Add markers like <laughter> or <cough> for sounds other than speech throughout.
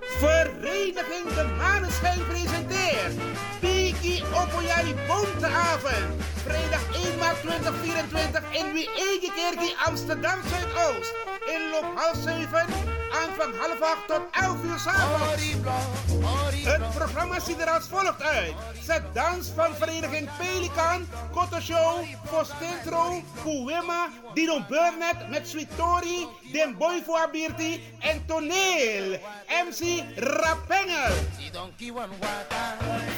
Vereniging de Maneschijn presenteert Piki Opoyari Bonteavond. Vrijdag 1 maart 2024 in Wiegekerkie Amsterdam Zuidoost. Inloop half 7, aanvang half 8 tot 11 uur s'avonds. Het programma ziet er als volgt uit. Zet dans van vereniging Pelikan, Koto Show, Fostentro, Kuwema, Dino Burnett met Sweetori, Den Boy en Toneel. MC Rapengel.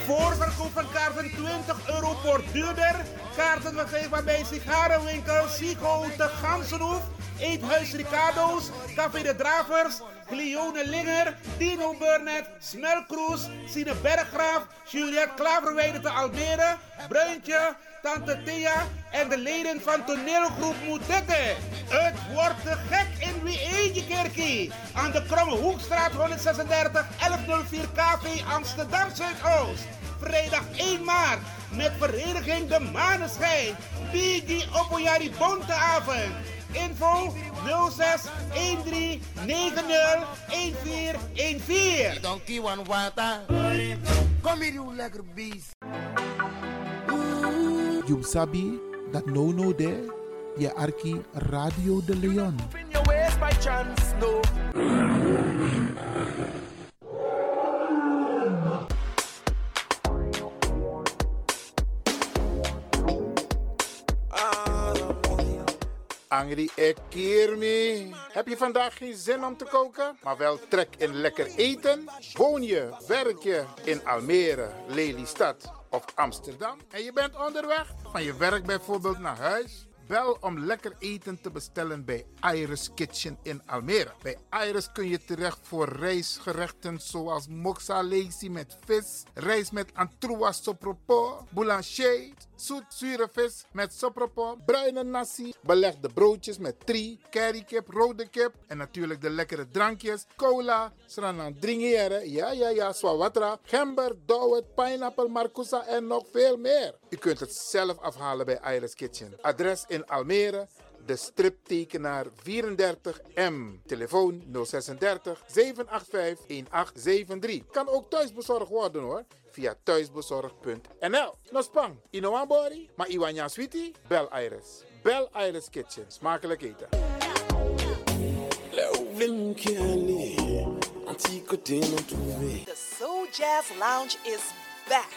Voorverkoop van kaarten 20 euro voor duurder. Kaarten verkrijgbaar bij sigarenwinkel Sigo de Gansenhoef. Eethuis Ricardo's, Café de Dravers, Cleone Linger, Dino Burnett, Smelkroes, Berggraaf, Juliette Klaverweide te Almere, Bruintje, Tante Thea en de leden van toneelgroep Moetette. Het wordt gek in Wiegekerkie. Aan de Kromme Hoekstraat 136 1104 KV Amsterdam Zuidoost. Vrijdag 1 maart met vereniging De Maneschijn. Biggie Opoyari Bonteavond. Info 06 13 90 1414. Donkey one water. Kom hier, you lekker beest. You sabi dat no no there, je arki Radio de Leon. Angry, ik. Heb je vandaag geen zin om te koken, maar wel trek in lekker eten? Woon je, werk je in Almere, Lelystad of Amsterdam? En je bent onderweg van je werk bijvoorbeeld naar huis? Bel om lekker eten te bestellen bij Iris Kitchen in Almere. Bij Iris kun je terecht voor rijstgerechten zoals moxa lazy met vis, rijst met antroas sopropo, boulanger, zoet zure vis met sopropo, bruine nasi, belegde broodjes met tri, currykip, rode kip en natuurlijk de lekkere drankjes, cola, sranan dringeren, ja ja ja, swawatra, gember, dowet, pineapple, marcousa en nog veel meer. U kunt het zelf afhalen bij Iris Kitchen. Adres in Almere, de striptekenaar 34M. Telefoon 036 785 1873. Kan ook thuisbezorgd worden hoor. Via thuisbezorgd.nl. No spang, Inoambori, maar Iwanya Sweetie, Bel Iris. Bel Iris Kitchen. Smakelijk eten. The Soul Jazz Lounge is back.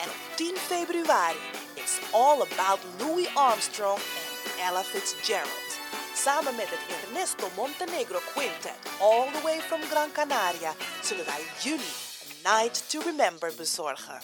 En op 10 februari is all about Louis Armstrong en Ella Fitzgerald. Samen met het Ernesto Montenegro Quintet, all the way from Gran Canaria, zullen wij jullie Night to Remember bezorgen.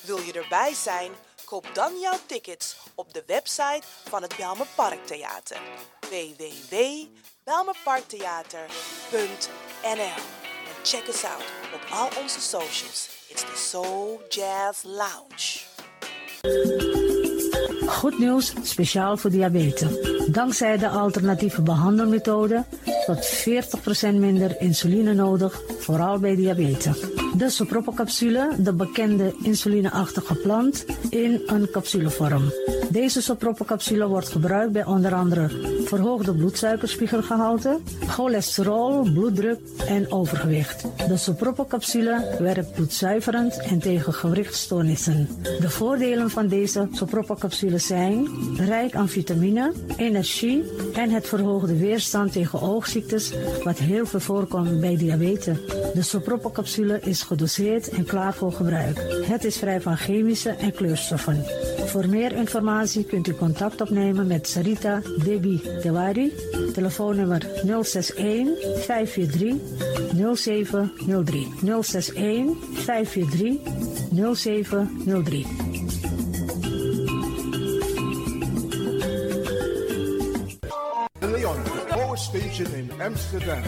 Wil je erbij zijn? Koop dan jouw tickets op de website van het Belmer Parktheater. www.belmerparktheater.nl En check us out op al onze socials. It's the Soul Jazz Lounge. Goed nieuws, speciaal voor diabetes. Dankzij de alternatieve behandelmethode tot 40% minder insuline nodig, vooral bij diabetes. De sopropocapsule, de bekende insulineachtige plant, in een capsulevorm. Deze sopropocapsule wordt gebruikt bij onder andere verhoogde bloedsuikerspiegelgehalte, cholesterol, bloeddruk en overgewicht. De sopropocapsule werkt bloedzuiverend en tegen gewrichtstoornissen. De voordelen van deze sopropocapsule zijn rijk aan vitamine, energie en het verhoogde weerstand tegen wat heel veel voorkomt bij diabetes. De sopropocapsule is gedoseerd en klaar voor gebruik. Het is vrij van chemische en kleurstoffen. Voor meer informatie kunt u contact opnemen met Sarita Debi Dewari. Telefoonnummer 061 543 0703. 061 543 0703. Station in Amsterdam.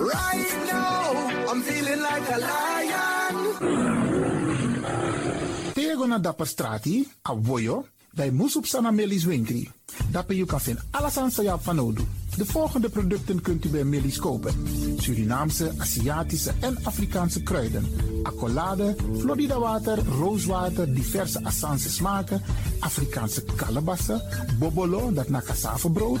Right now, I'm feeling like a lion. Tego na dapper strati, a voyo, dai musup sana melis winkri. Dapper you kan vinden alles aan sa van nodu. De volgende producten kunt u bij Millie's kopen. Surinaamse, Aziatische en Afrikaanse kruiden. Accolade, Florida water, rooswater, diverse Assange smaken. Afrikaanse kalebassen, bobolo, dat na cassavebrood.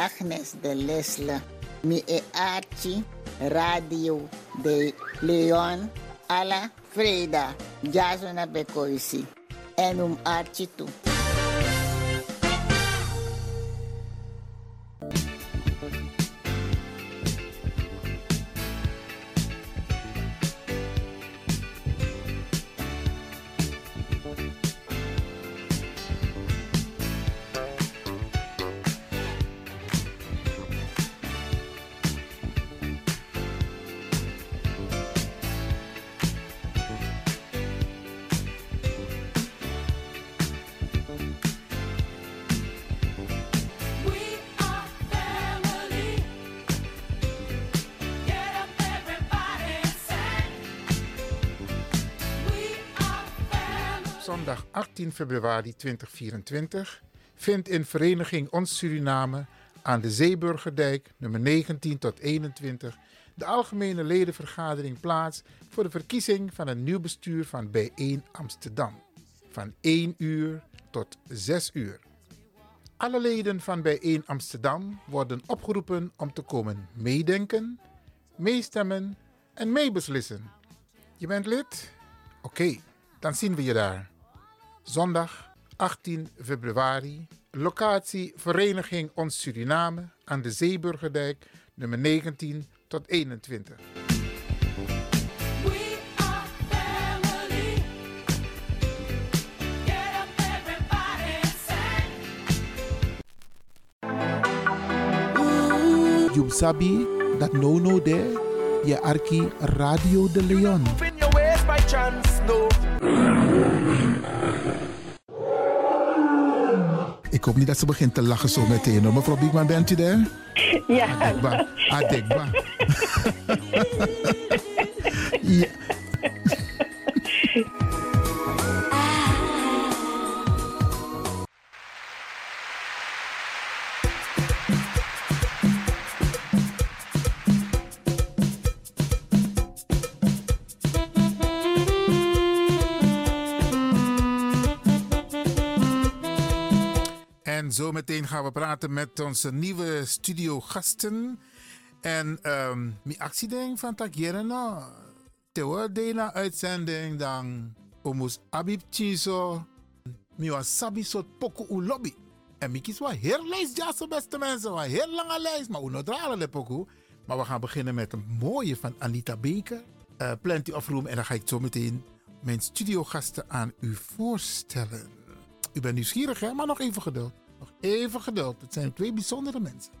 Agnes de Lesle, mi e Archie, Radio de Leon, Ala Freda, Jasona Bekoisi, en um Archie toe. Zondag 18 februari 2024 vindt in Vereniging Ons Suriname aan de Zeeburgerdijk nummer 19 tot 21 de algemene ledenvergadering plaats voor de verkiezing van een nieuw bestuur van Bijeen Amsterdam van 1 uur tot 6 uur. Alle leden van Bijeen Amsterdam worden opgeroepen om te komen meedenken, meestemmen en meebeslissen. Je bent lid? Oké, dan zien we je daar. Zondag 18 februari. Locatie Vereniging Ons Suriname aan de Zeeburgerdijk nummer 19 tot 21. You sabi that no no there, je arki Radio de Leon. Ik hoop niet dat ze begint te lachen zo meteen. hoor. Mevrouw Biekman, bent u daar? Ja. Adekba. Adekba. <laughs> ja. Zometeen gaan we praten met onze nieuwe studiogasten. En um, mijn actieding van Takieren, no. Tewa dena uitzending dan omus Abib Chiso. Mi was sabi soort poku u lobby. En mi kies heel lijst, ja, zo beste mensen. Wel heel lange lijst, maar u dralen de poku. Maar we gaan beginnen met een mooie van Anita Beker. Uh, Plenty of Room. En dan ga ik zo meteen mijn studiogasten aan u voorstellen. U bent nieuwsgierig, hè? Maar nog even geduld. Even geduld. Het zijn twee bijzondere mensen.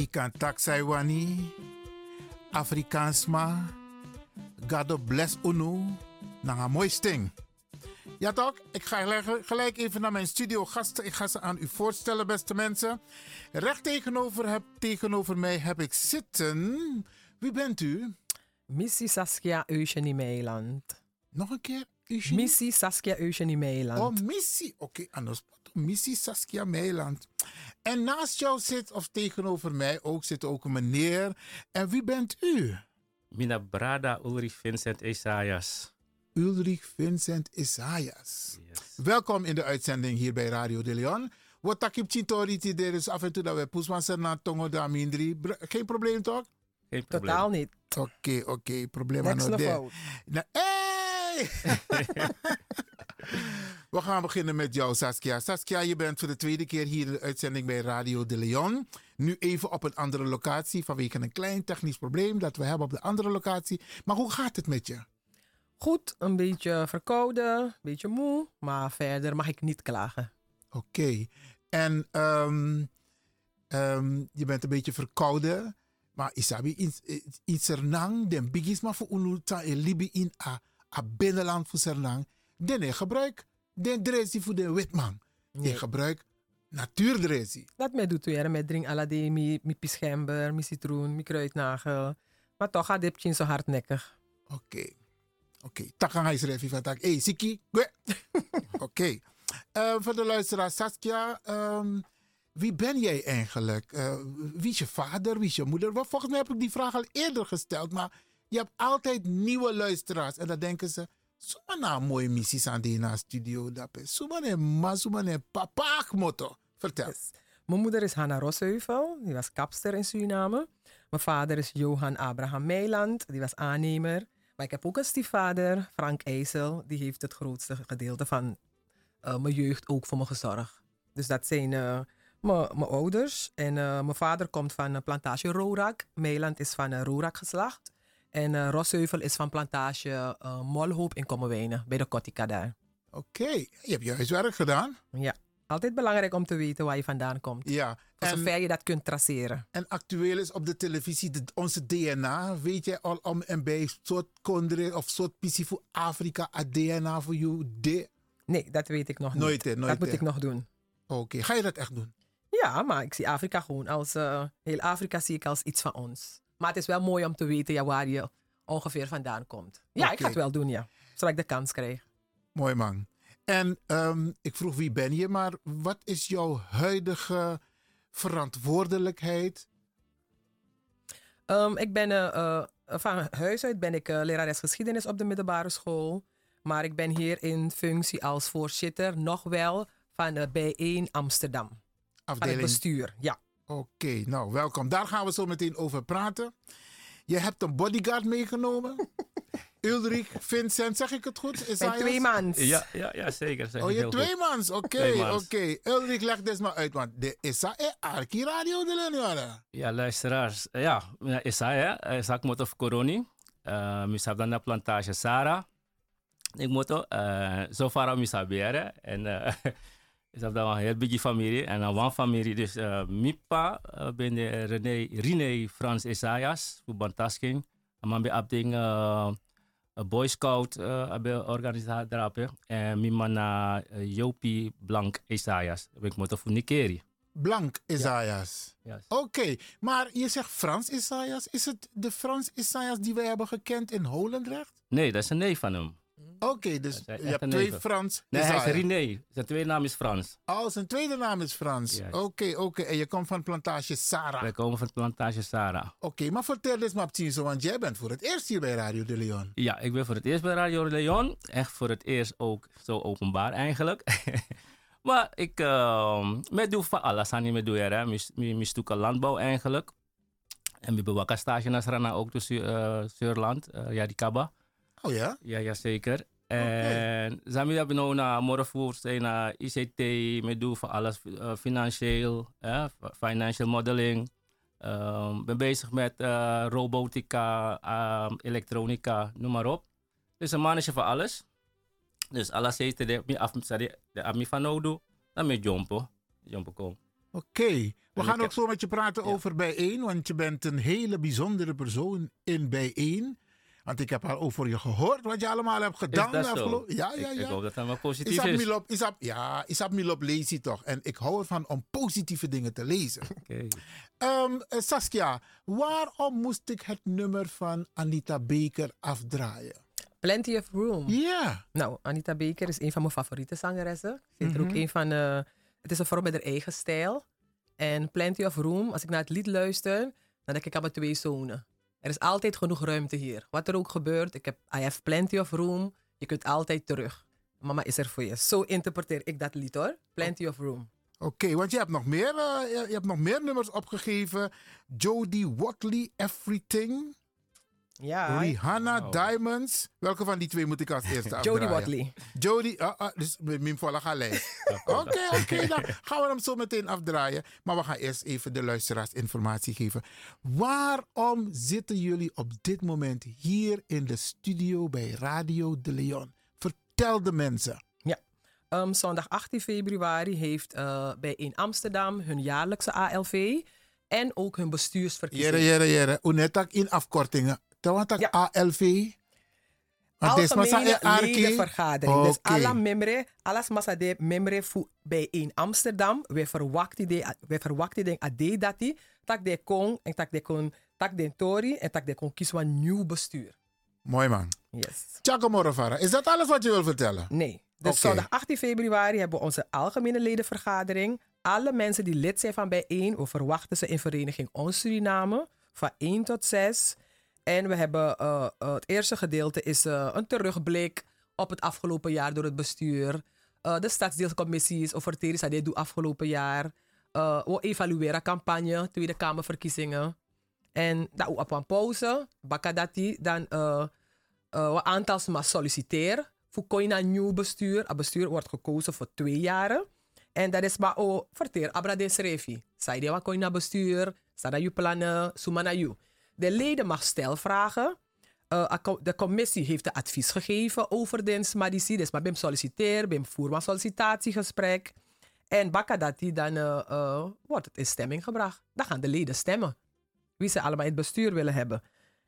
Ikan taksaiwani, Afrikaans ma, God bless unu, nanga mooi sting. Ja toch, ik ga gelijk- even naar mijn studio gasten. Ik ga ze aan u voorstellen, beste mensen. Recht tegenover, heb, tegenover mij heb ik zitten. Wie bent u? Missie Saskia Eugenie Meiland. Nog een keer? Eugenie? Missie Saskia Eugenie Meiland. Oh, missie. Oké, anders. Missie Saskia Meiland. En naast jou zit, of tegenover mij ook, zit ook een meneer. En wie bent u? Mina Brada Ulrich Vincent Esaias. Ulrich Vincent Isaias. Welkom in de uitzending hier bij Radio de Leon. Wat takip chintori ti er is af en toe dat we poesman zijn naar tongo da mindri. Br- Geen probleem toch? Geen probleem. Totaal niet. Oké, oké, probleem Niks aan de. Nou, hey! <laughs> We gaan beginnen met jou, Saskia. Saskia, je bent voor de tweede keer hier in de uitzending bij Radio de Leon. Nu even op een andere locatie vanwege een klein technisch probleem dat we hebben op de andere locatie. Maar hoe gaat het met je? Goed, een beetje verkouden, een beetje moe, maar verder mag ik niet klagen. Oké. En ehm, ehm, je bent een beetje verkouden. Maar isabi iets- iets Sernang, den bigis maar voor unuta en libi in a binnenland voor Sernang. Den gebruik, den dresi voor de witman. Den gebruik natuurdresi. Dat mij doet weer met drink alade, mi, mi pischember, mi citroen, mi kruidnagel. Maar toch gaat dit zo hardnekkig. Oké. Oké, takang hij schrijft van tak. Hey, Siki. <laughs> Oké. Eh, voor de luisteraar, Saskia. ehm, wie ben jij eigenlijk? Eh, wie is je vader? Wie is je moeder? Volgens mij heb ik die vraag al eerder gesteld. Maar je hebt altijd nieuwe luisteraars. En dan denken ze... Suma na mooie missies aan die na studio. Suma ne ma, suma papa motto. Vertel. Mijn moeder is Hanna Rosheuvel, die was kapster in Suriname. Mijn vader is Johan Abraham Meiland, die was aannemer. Maar ik heb ook een stiefvader, Frank IJssel, die heeft het grootste gedeelte van eh, mijn jeugd ook voor me gezorgd. Dus dat zijn eh, mijn mijn ouders. En eh, mijn vader komt van een plantage Rorak. Meiland is van een Rorak geslacht. En eh Rosheuvel is van plantage eh, Molhoop in Kommerwijnen, bij de Kotika daar. Oké, je hebt je huiswerk gedaan. Ja, altijd belangrijk om te weten waar je vandaan komt. Ja. Voor en- zover je dat kunt traceren. En actueel is op de televisie de, onze DNA. Weet jij al om en bij soort kondre of soort pissie voor Afrika, a DNA voor jou? De... Nee, dat weet ik nog niet. Nooit, nooit, dat moet ik nog doen. Oké, ga je dat echt doen? Ja, maar ik zie Afrika gewoon als... eh, heel Afrika zie ik als iets van ons. Maar het is wel mooi om te weten ja, waar je ongeveer vandaan komt. Ja, ik ga het wel doen, ja. Zodat ik de kans krijg. Mooi man. En ehm, ik vroeg wie ben je, maar wat is jouw huidige verantwoordelijkheid? Ehm, ik ben eh, van huis uit ben ik eh, lerares geschiedenis op de middelbare school. Maar ik ben hier in functie als voorzitter nog wel van de B1 Amsterdam. Van Afdeling- het bestuur, ja. Oké, nou welkom. Daar gaan we zo meteen over praten. Je hebt een bodyguard meegenomen. <laughs> Ulrich, Vincent, zeg ik het goed? Isaias? twee mans. Ja, ja, ja zeker. zeg Oh, ik je heel twee goed. mans. Oké, <laughs> Twee mans. oké. Ulrich, leg dit maar uit, want de Issa e Arki Radio de Leonora. Ja, luisteraars. Eh, Ja, ja, Isaiah, eh, Isaac Moto of Coroni. Uh, Misa dan de plantage Sara. Ik moet uh, zo ver misa beren. En uh, <laughs> is dat dan een heel big familie. En dan one familie. Dus uh, Mipa uh, ben de René, René Frans Isaias. Voor Bantasking. En dan ben ik uh, een Boy Scout uh, organisatie. En mijn man uh, Jopie Blank Isaias. Ik moet voor Nikeri. Blank Isaias. Ja. Oké, maar je zegt Frans Isaias. Is het de Frans Isaias die wij hebben gekend in Holendrecht? Nee, dat is een neef van hem. Oké, dus je hebt twee. Frans Nee, hij is. René. Zijn tweede naam is Frans. Oh, zijn tweede naam is Frans. Oké, oké. En je komt van plantage Sarah. Wij komen van de plantage Sarah. Oké, maar vertel eens maar zo, want jij bent voor het eerst hier bij Radio de Leon. Ja, ik ben voor het eerst bij Radio Leon. Echt voor het eerst ook zo openbaar eigenlijk. <laughs> maar ik uh, met doe van alles aan die doe hè. Landbouw eigenlijk. En we bewaken stage naar Srana ook dus uh, Zuurland, uh, ja die Kaba. Oh ja? Ja, ja zeker. En Zami hebben nou naar morgen zijn naar ICT, met doe van alles uh, financieel, eh, financial modeling. Um, ben bezig met uh, robotica, um, elektronica, noem maar op. Dus een mannetje van alles. Dus alles heeft de af de ami van nodu, dan met jompo kom. Oké, we En gaan ik ook heb- zo met je praten over bijeen, want je bent een hele bijzondere persoon in bijeen. Want ik heb al over je gehoord wat je allemaal hebt Is gedaan. dat de zo? Ja, Ik- ja, Ik ja. hoop dat dat maar positief is. Milop, Isap, ja, Isap Milop lees je toch. En ik hou ervan om positieve dingen te lezen. <laughs> Oké. Ehm, eh, Saskia, waarom moest ik het nummer van Anita Baker afdraaien? Plenty of Room. Ja. Nou, Anita Baker is een van mijn favoriete zangeressen. Ze is er ook Mhm. een van... eh, het is een vrouw met haar eigen stijl. En Plenty of Room, als ik naar het lied luister, dan denk ik aan mijn twee zonen. Er is altijd genoeg ruimte hier. Wat er ook gebeurt, ik heb I have plenty of room. Je kunt altijd terug. Mama is er voor je. Zo interpreteer ik dat lied hoor. Plenty of room. Oké, want je hebt, nog meer, eh, je, hebt nog meer nummers opgegeven. Jodie Watley, Everything. Ja. Rihanna, Wow. Diamonds. Welke van die twee moet ik als <laughs> eerste afdraaien? Jodie Watley. Jodie, ah, ah, dus met mijn volle lijst. Oké, oké, dan gaan we hem zo meteen afdraaien. Maar we gaan eerst even de luisteraars informatie geven. Waarom zitten jullie op dit moment hier in de studio bij Radio de Leon? Vertel de mensen. Ja. Ehm, zondag 18 februari heeft eh, bij in Amsterdam hun jaarlijkse ALV en ook hun bestuursverkiezing. Jere, jere, jere. Hoe net ook in afkortingen. Ik ALV. Algemene ARK. ledenvergadering. Dus alle membre, alles massa de membre fu bij in Amsterdam. We verwachten de, we verwachten de ade dat die tak de kon en tak de kon tak de tori en tak de kon kiezen een nieuw bestuur. Mooi man. Yes. Chaco Morovara, is dat alles wat je wil vertellen? Nee. Dus Oké. zondag 18 februari hebben we onze algemene ledenvergadering. Alle mensen die lid zijn van bijeen, we verwachten ze in vereniging Ons Suriname van 1 tot 6. En we hebben eh, het eerste gedeelte is eh, een terugblik op het afgelopen jaar door het bestuur. De stadsdeelcommissies over Teresa dit doet afgelopen jaar. We evalueren campagne, Tweede Kamerverkiezingen. En dat we op een pauze, bakadati, dan uh, wat aantal solliciteer. Voor een nieuw bestuur. Het bestuur wordt gekozen voor twee jaren. En dat is maar o verteer abra de srefi. Zij de wat koina bestuur, sada plannen, sumana you. De leden mag stelvragen. Uh, co- de commissie heeft de advies gegeven over de smadisi. Dus maar bim solliciteer, bim voer een sollicitatiegesprek. En bakadati dan uh, wordt het in stemming gebracht. Dan gaan de leden stemmen. Wie ze allemaal in het bestuur willen hebben.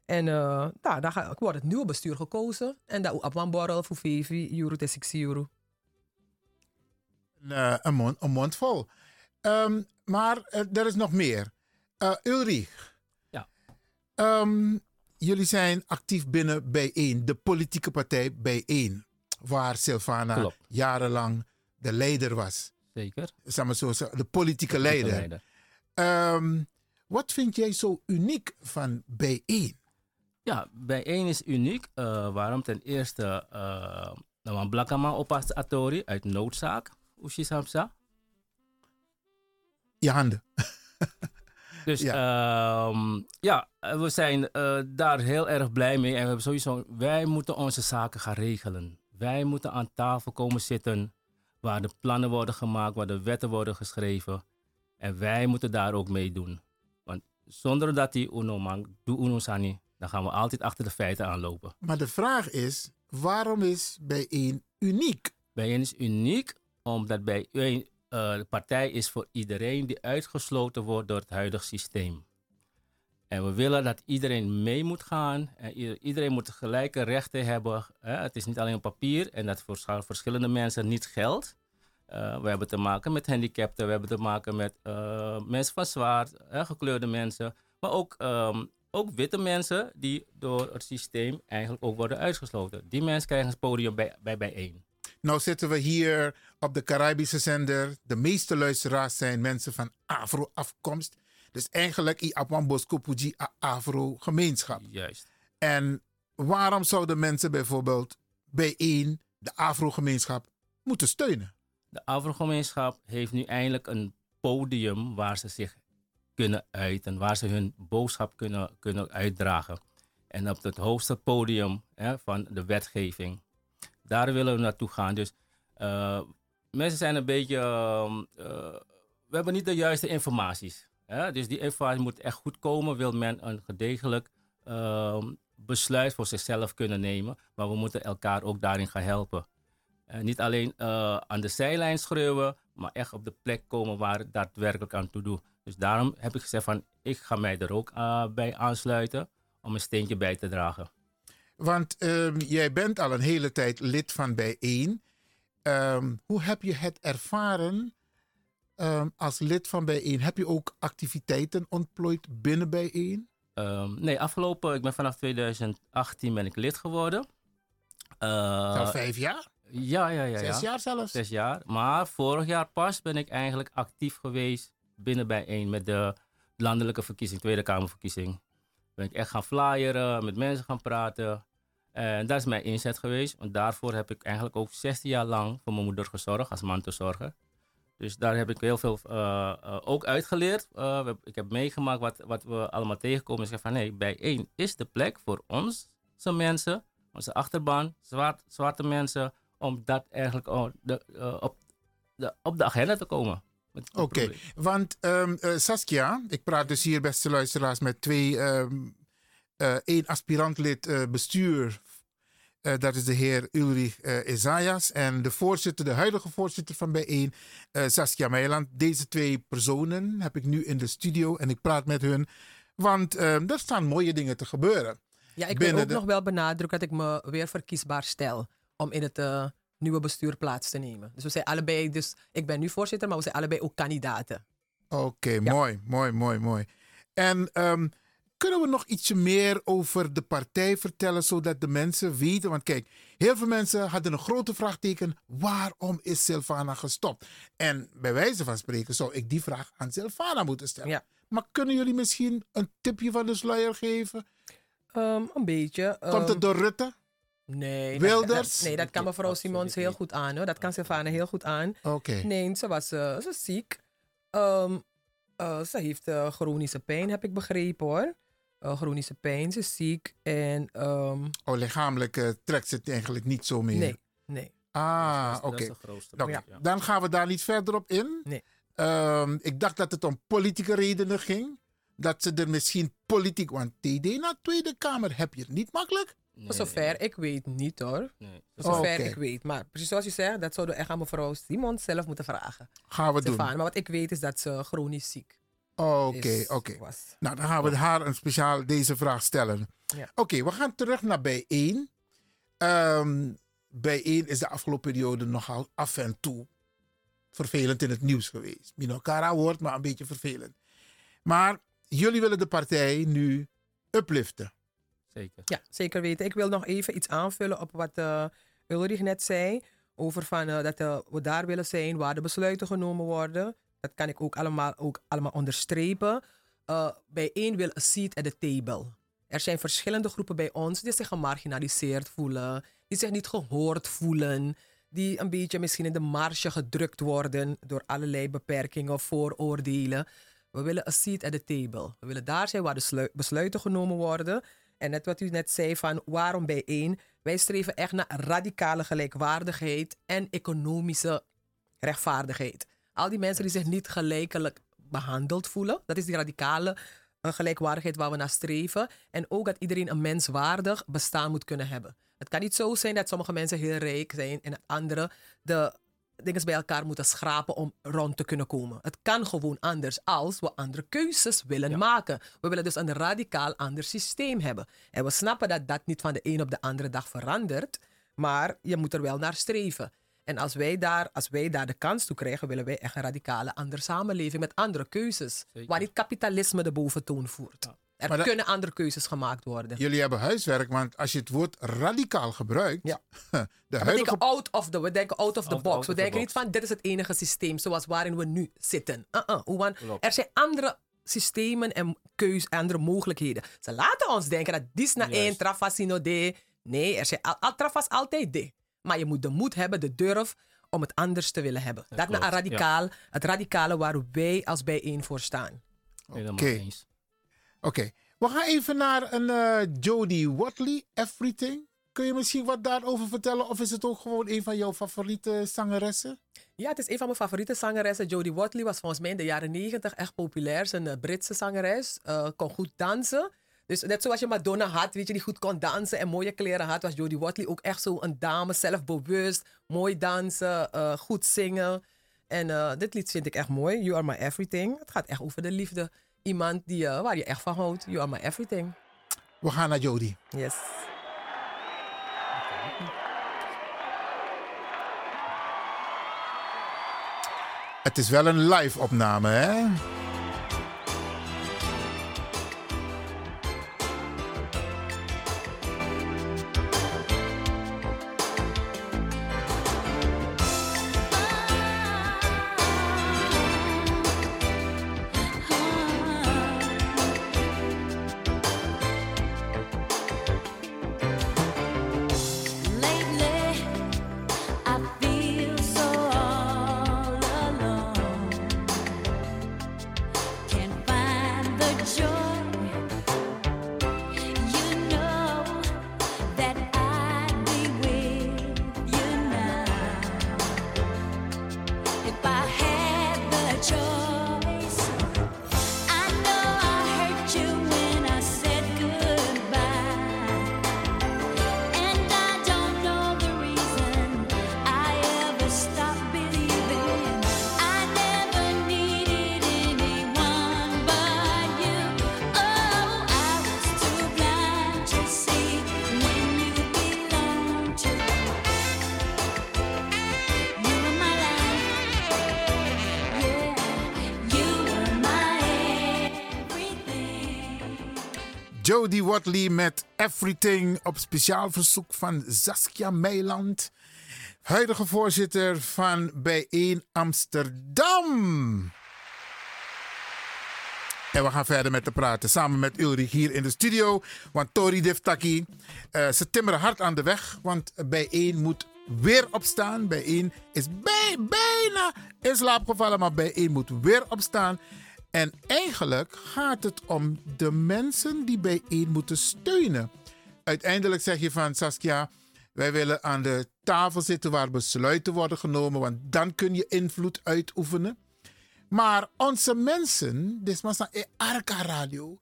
En uh, nou, dan wordt het nieuwe bestuur gekozen. En dat op een borrel voor 5 euro tot 6 euro. Eh, een, mond, vol. Ehm, maar eh, er is nog meer. Eh Ulrich. Ja. Ehm, jullie zijn actief binnen Bijeen, de politieke partij Bijeen. Waar Silvana Klopt. jarenlang de leider was. Zeker. Zeg maar zo, de politieke leider. leider. Ehm, wat vind jij zo uniek van Bijeen? Ja, bijeen is uniek. Eh, waarom? Ten eerste, uh, nou, een blakama opas atori uit noodzaak. Ushi samsa. Je handen. <laughs> Dus ja, ja we zijn eh, daar heel erg blij mee. En we hebben sowieso, wij moeten onze zaken gaan regelen. Wij moeten aan tafel komen zitten waar de plannen worden gemaakt, waar de wetten worden geschreven. En wij moeten daar ook mee doen. Want zonder dat die uno man, doe uno sani, dan gaan we altijd achter de feiten aanlopen. Maar de vraag is, waarom is Bijeen uniek? Bijeen is uniek omdat bijeen uh, de partij is voor iedereen die uitgesloten wordt door het huidige systeem. En we willen dat iedereen mee moet gaan. En iedereen moet gelijke rechten hebben. Het is niet alleen op papier en dat voor verschillende mensen niet geldt. Uh, we hebben te maken met handicapten, we hebben te maken met uh, mensen van zwaar, gekleurde mensen. Maar ook, um, ook witte mensen die door het systeem eigenlijk ook worden uitgesloten. Die mensen krijgen een podium bij, bij bijeen. Nou zitten we hier op de Caribische zender. De meeste luisteraars zijn mensen van Afro-afkomst. Dus eigenlijk i Apan Bosco Puji Afro-gemeenschap. Juist. En waarom zouden mensen bijvoorbeeld bijeen de Afro-gemeenschap moeten steunen? De Afro-gemeenschap heeft nu eindelijk een podium waar ze zich kunnen uiten, waar ze hun boodschap kunnen, kunnen uitdragen. En op het hoogste podium hè, van de wetgeving. Daar willen we naartoe gaan. Dus uh, mensen zijn een beetje. Uh, uh, we hebben niet de juiste informaties. Hè? Dus die informatie moet echt goed komen. Wil men een gedegelijk besluit voor zichzelf kunnen nemen. Maar we moeten elkaar ook daarin gaan helpen. Eh, niet alleen eh, aan de zijlijn schreeuwen, maar echt op de plek komen waar het daadwerkelijk aan toe doet. Dus daarom heb ik gezegd van, ik ga mij er ook eh, bij aansluiten om een steentje bij te dragen. Want ehm, jij bent al een hele tijd lid van Bijeen. Ehm, hoe heb je het ervaren ehm, als lid van Bijeen? Heb je ook activiteiten ontplooid binnen Bijeen? Nee, afgelopen, ik ben vanaf 2018 ben ik lid geworden. Eh, Al vijf jaar? Ja, ja, ja. Zes ja. jaar zelfs? Zes jaar. Maar vorig jaar pas ben ik eigenlijk actief geweest binnen bijeen met de landelijke verkiezing, Tweede Kamerverkiezing. Ben ik echt gaan flyeren, met mensen gaan praten. En dat is mijn inzet geweest. Want daarvoor heb ik eigenlijk ook 16 jaar lang voor mijn moeder gezorgd, als mantelzorger. Dus daar heb ik heel veel eh, eh, ook uitgeleerd. Uh, ik heb meegemaakt wat, wat we allemaal tegenkomen. Ik zeg van nee, bijeen is de plek voor onze mensen, onze achterban, zwart, zwarte mensen, om dat eigenlijk de, op, de, op de agenda te komen. Oké, okay. want um, uh, Saskia, ik praat dus hier beste luisteraars met twee, um, uh, één aspirantlid bestuur. dat is de heer Ulrich Isaias en de voorzitter, de huidige voorzitter van bijeen, Saskia Meiland. Deze twee personen heb ik nu in de studio en ik praat met hun, want um, er staan mooie dingen te gebeuren. Ja, ik wil ook de... nog wel benadrukken dat ik me weer verkiesbaar stel om in het uh, nieuwe bestuur plaats te nemen. Dus we zijn allebei, dus ik ben nu voorzitter, maar we zijn allebei ook kandidaten. Oké, okay, ja. mooi, mooi, mooi, mooi. En um, kunnen we nog ietsje meer over de partij vertellen, zodat de mensen weten? Want kijk, heel veel mensen hadden een grote vraagteken: waarom is Silvana gestopt? En bij wijze van spreken zou ik die vraag aan Silvana moeten stellen. Ja. Maar kunnen jullie misschien een tipje van de sluier geven? Um, een beetje. Um, Komt het door Rutte? Nee, Wilders? Dat, <laughs> nee, dat kan mevrouw Simons heel goed aan. Hoor. Dat kan Sylvana heel goed aan. Oké. Okay. Nee, ze was uh, ze ziek. Um, uh, ze heeft uh, chronische pijn, heb ik begrepen hoor. Chronische pijn, ze is ziek. En, um, oh, lichamelijk trekt ze het eigenlijk niet zo meer? Nee, nee. Ah, oké. Okay. Ja. Dan gaan we daar niet verder op in. Nee. Um, ik dacht dat het om politieke redenen ging. Dat ze er misschien politiek... Want TD naar Tweede Kamer heb je het niet makkelijk. Nee, voor zover ik weet niet hoor. Nee. Voor zover okay. ik weet. Maar precies zoals je zegt, dat zouden we echt aan mevrouw Simon zelf moeten vragen. Gaan we Stefan. doen. Maar wat ik weet is dat ze chronisch ziek Oké, okay, oké. Okay. Nou, dan gaan we haar een speciaal deze vraag stellen. Ja. Oké, okay, we gaan terug naar bijeen. Um, bijeen is de afgelopen periode nogal af en toe vervelend in het nieuws geweest. Minokara woord, maar een beetje vervelend. Maar jullie willen de partij nu upliften. Zeker. Ja, zeker weten. Ik wil nog even iets aanvullen op wat uh, Ulrich net zei. Over van, uh, dat uh, we daar willen zijn waar de besluiten genomen worden. Dat kan ik ook allemaal, ook allemaal onderstrepen. bij één wil een seat at the table. Er zijn verschillende groepen bij ons die zich gemarginaliseerd voelen. Die zich niet gehoord voelen. Die een beetje misschien in de marge gedrukt worden door allerlei beperkingen of vooroordelen. We willen een seat at the table. We willen daar zijn waar de besluiten genomen worden. En net wat u net zei van waarom bijeen. Wij streven echt naar radicale gelijkwaardigheid en economische rechtvaardigheid. Al die mensen die zich niet gelijkelijk behandeld voelen. Dat is die radicale uh, gelijkwaardigheid waar we naar streven. En ook dat iedereen een menswaardig bestaan moet kunnen hebben. Het kan niet zo zijn dat sommige mensen heel rijk zijn en anderen de dingen bij elkaar moeten schrapen om rond te kunnen komen. Het kan gewoon anders als we andere keuzes willen ja. maken. We willen dus een radicaal ander systeem hebben. En we snappen dat dat niet van de een op de andere dag verandert, maar je moet er wel naar streven. En als wij daar, als wij daar de kans toe krijgen, willen wij echt een radicale andere samenleving met andere keuzes. Zeker. Waar niet kapitalisme de boventoon voert. Ja. Er maar kunnen dat, andere keuzes gemaakt worden. Jullie hebben huiswerk, want als je het woord radicaal gebruikt. Ja. <laughs> De we, huidige... denken out of the, we denken out of the out, box. Out we denken niet van dit is het enige systeem zoals waarin we nu zitten. Uh -uh. Er zijn andere systemen en keuzes, andere mogelijkheden. Ze laten ons denken dat dit naar één trafasino de. Nee, er zijn al, trafas altijd de. Maar je moet de moed hebben, de durf om het anders te willen hebben. Dat, dat naar radicaal, ja. het radicale waar wij als bijeen voor staan. Oké. Okay. Oké, okay. we gaan even naar een uh, Jodie Watley, Everything. Kun je misschien wat daarover vertellen? Of is het ook gewoon een van jouw favoriete zangeressen? Ja, het is een van mijn favoriete zangeressen. Jodie Watley was volgens mij in de jaren negentig echt populair. Ze is een Britse zangeres. Uh, kon goed dansen. Dus net zoals je Madonna had, weet je, die goed kon dansen en mooie kleren had, was Jodie Watley ook echt zo een dame, zelfbewust, mooi dansen, eh, goed zingen. En eh, dit lied vind ik echt mooi, You Are My Everything. Het gaat echt over de liefde. Iemand die, eh, waar je echt van houdt, You Are My Everything. We gaan naar Jody. Yes. Het is wel een live opname, hè? Jodie Watley met Everything op speciaal verzoek van Saskia Meiland, huidige voorzitter van Bijeen Amsterdam. En we gaan verder met te praten samen met Ulrich hier in de studio. Want Tori Diftaki, eh ze timmeren hard aan de weg. Want Bijeen moet weer opstaan. Bijeen is bij, bijna in slaap gevallen, maar Bijeen moet weer opstaan. En eigenlijk gaat het om de mensen die bijeen moeten steunen. Uiteindelijk zeg je van Saskia, wij willen aan de tafel zitten waar besluiten worden genomen, want dan kun je invloed uitoefenen. Maar onze mensen, dit was een Arca Radio,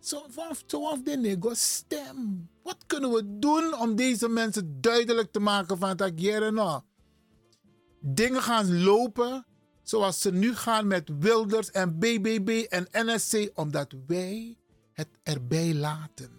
zo zo de nego stem. Wat kunnen we doen om deze mensen duidelijk te maken van dat jere nou? Dingen gaan lopen zoals ze nu gaan met Wilders en BBB en NSC, omdat wij het erbij laten.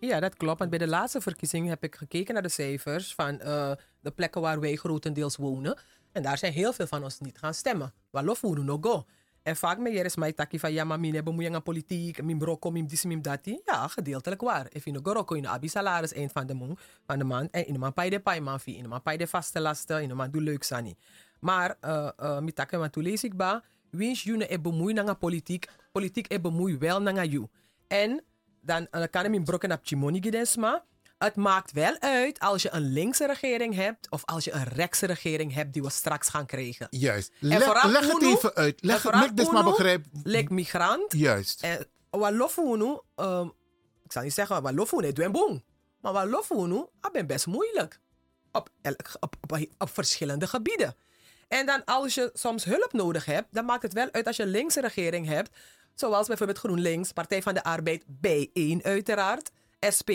Ja, dat klopt. Want bij de laatste verkiezing heb ik gekeken naar de cijfers van eh, de plekken waar wij grotendeels wonen. En daar zijn heel veel van ons niet gaan stemmen. Walof we no go. En vaak met mij taki van ja, maar bemoeien aan politiek, min broko, min dis, min dati. Ja, gedeeltelijk waar. If je in de abi salaris eind van de, maand. En in de maand pay de pay man in de maand pay de vaste lasten, in de maand doe leuk sani. Maar, uh, uh, mi takke, want lees ik ba, wins je e bemoei aan politiek, politiek e bemoei wel aan you. En dan uh, kan ik mijn brokken op Chimoni gedesma. Het maakt wel uit als je een linkse regering hebt of als je een rechtse regering hebt die we straks gaan krijgen. Juist. En Leg, het Uno- even uit. Leg, dit maar begrijp. Migrant. Juist. En wat lofuno, um, ik zal niet zeggen wat lofuno, het doet boom. Maar wat lofuno, dat ben best moeilijk. Op, op, op verschillende gebieden. En dan als je soms hulp nodig hebt, dan maakt het wel uit als je een linkse regering hebt. Zoals bijvoorbeeld GroenLinks, Partij van de Arbeid, B1 uiteraard, SP.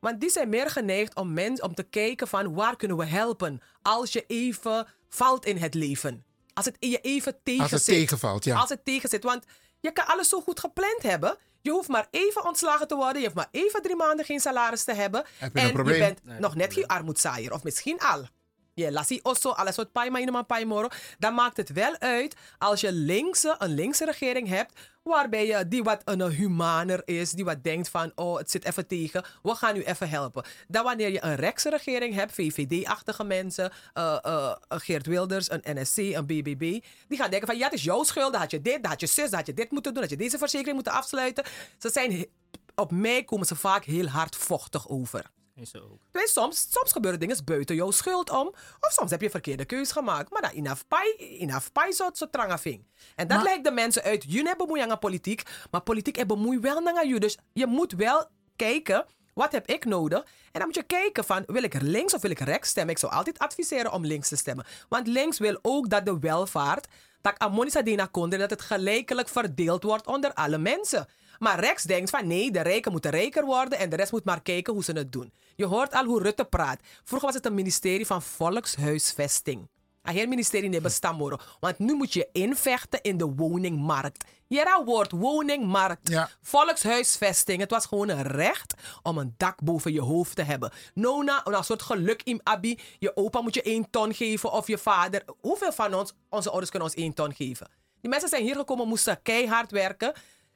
Want die zijn meer geneigd om, mensen om te kijken van waar kunnen we helpen als je even valt in het leven. Als het je even tegen het zit. tegenvalt, ja. Als het tegen zit. Want je kan alles zo goed gepland hebben. Je hoeft maar even ontslagen te worden. Je hoeft maar even drie maanden geen salaris te hebben. Heb je een en probleem? je bent Nee, nog net geen armoedzaaier. Of misschien al. Je lassie osso, alles wat pai maar in pai moro. Dan maakt het wel uit als je linkse, een linkse regering hebt. Waarbij je die wat een humaner is. Die wat denkt van, oh het zit even tegen. We gaan u even helpen. Dan wanneer je een rechtse regering hebt. VVD-achtige mensen. eh, Geert Wilders, een NSC, een BBB. Die gaan denken van, ja het is jouw schuld. Dan had je dit, dan had je zus, dan had je dit moeten doen. Had je deze verzekering moeten afsluiten. Ze zijn, op mij komen ze vaak heel hardvochtig over. Is zo ook. Dus soms, soms gebeuren dingen buiten jouw schuld om. Of soms heb je een verkeerde keus gemaakt. Maar dat inaf pai, inaf pai zo, zo tranga ving. En dat lijkt de mensen uit. Jullie hebben bemoeien aan politiek. Maar politiek hebben bemoei wel naar jullie. Dus je moet wel kijken. Wat heb ik nodig? En dan moet je kijken van, wil ik links of wil ik rechts stemmen? Ik zou altijd adviseren om links te stemmen. Want links wil ook dat de welvaart, tak amonisa dina kondre dat het gelijkelijk verdeeld wordt onder alle mensen. Maar Rex denkt van nee, de rijken moeten rijker worden en de rest moet maar kijken hoe ze het doen. Je hoort al hoe Rutte praat. Vroeger was het een ministerie van Volkshuisvesting. Heel ministerie nee worden. Want nu moet je invechten in de woningmarkt. Jera woord woningmarkt. Ja. Volkshuisvesting. Het was gewoon een recht om een dak boven je hoofd te hebben. Nona, een soort geluk in Abi. Je opa moet je één ton geven of je vader. Hoeveel van ons, onze ouders kunnen ons één ton geven? Die mensen zijn hier gekomen, moesten keihard werken.